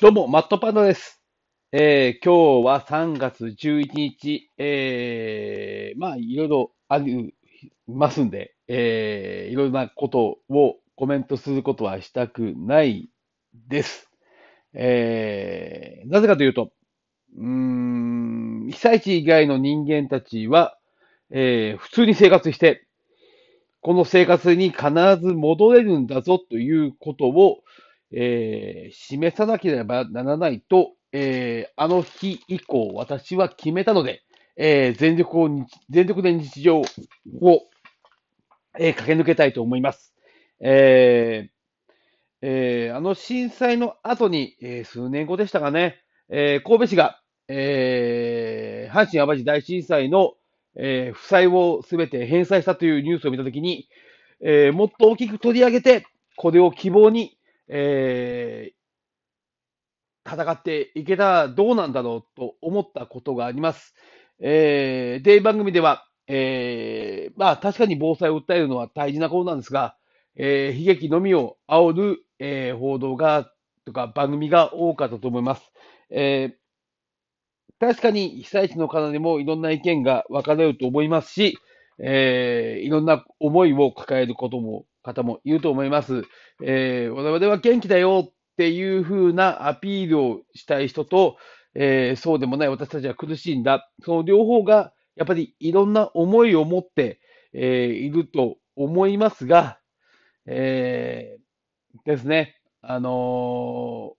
どうも、マットパンダです。えー、今日は3月11日、えー、まあ、いろいろありますんで、えー、いろいろなことをコメントすることはしたくないです。えー、なぜかというと、うん、被災地以外の人間たちは、えー、普通に生活して、この生活に必ず戻れるんだぞということを、えー、示さなければならないと、えー、あの日以降、私は決めたので、えー、全力を、全力で日常を、えー、駆け抜けたいと思います。えーえー、あの震災の後に、えー、数年後でしたかね、えー、神戸市が、えー、阪神淡路大震災の、えー、負債をすべて返済したというニュースを見たときに、えー、もっと大きく取り上げて、これを希望に、えー、戦っていけたらどうなんだろうと思ったことがあります。えー、で、番組では、えー、まあ確かに防災を訴えるのは大事なことなんですが、えー、悲劇のみを煽る、えー、報道が、とか番組が多かったと思います。えー、確かに被災地の方でもいろんな意見が分かれると思いますし、えー、いろんな思いを抱えることも方もいると思います。えー、我々は元気だよっていう風なアピールをしたい人と、えー、そうでもない私たちは苦しいんだ。その両方がやっぱりいろんな思いを持って、えー、いると思いますが、えー、ですね、あの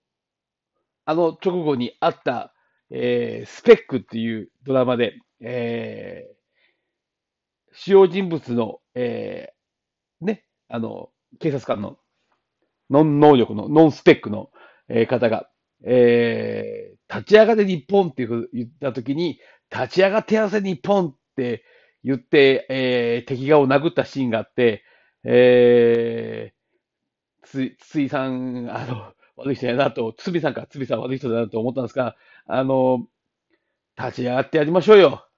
あの直後にあった、えスペックっていうドラマで、え主要人物の、えね、あの、警察官の、ノン能力の、ノンスペックの、えー、方が、えー、立ち上がって日本っていうふう言ったときに、立ち上がってやらせ日本って言って、えー、敵側を殴ったシーンがあって、えー、つ、ついさん、あの、悪い人やなと、つびさんか、つびさん悪い人だなと思ったんですが、あの、立ち上がってやりましょうよ。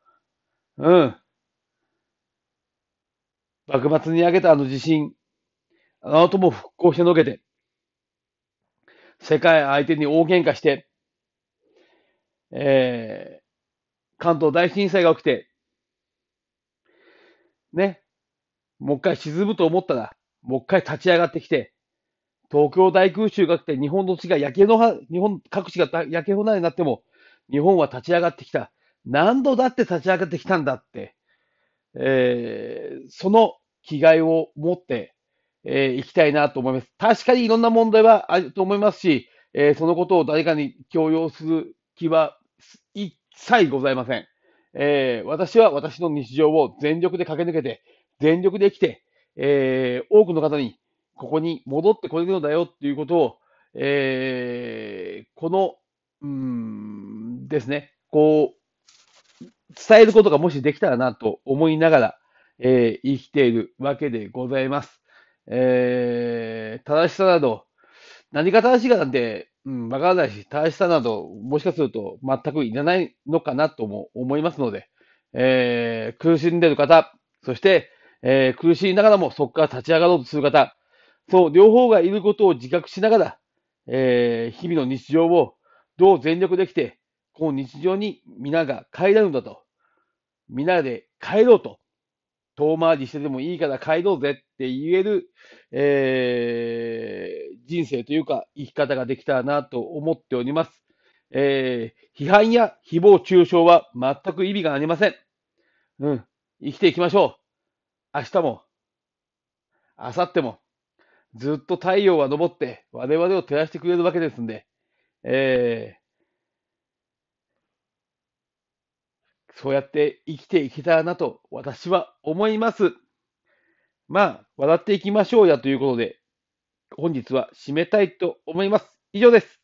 うん。幕末に上げたあの地震、あの後も復興してのけて、世界相手に大喧嘩して、えー、関東大震災が起きて、ね、もう一回沈むと思ったら、もう一回立ち上がってきて、東京大空襲が来て日本の地が焼け野原、日本各地が焼け野原になっても、日本は立ち上がってきた。何度だって立ち上がってきたんだって、えー、その気概を持って、えー、いきたいなと思います。確かにいろんな問題はあると思いますし、えー、そのことを誰かに強要する気は一切ございません。えー、私は私の日常を全力で駆け抜けて、全力で生きて、えー、多くの方にここに戻ってこれるのだよっていうことを、えー、この、うん、ですね、こう、伝えることがもしできたらなと思いながら、えー、生きているわけでございます。えー、正しさなど、何が正しいかなんて、うん、わからないし、正しさなど、もしかすると全くいらないのかなとも思いますので、えー、苦しんでる方、そして、えー、苦しいながらもそこから立ち上がろうとする方、そう、両方がいることを自覚しながら、えー、日々の日常をどう全力できて、この日常に皆が帰れるんだと。皆で帰ろうと。遠回りしてでもいいから帰ろうぜって言える、えー、人生というか生き方ができたらなと思っております。えー、批判や誹謗中傷は全く意味がありません。うん。生きていきましょう。明日も、明後日も、ずっと太陽が昇って我々を照らしてくれるわけですんで、えー、そうやって生きていけたらなと私は思います。まあ、笑っていきましょうやということで、本日は締めたいと思います。以上です。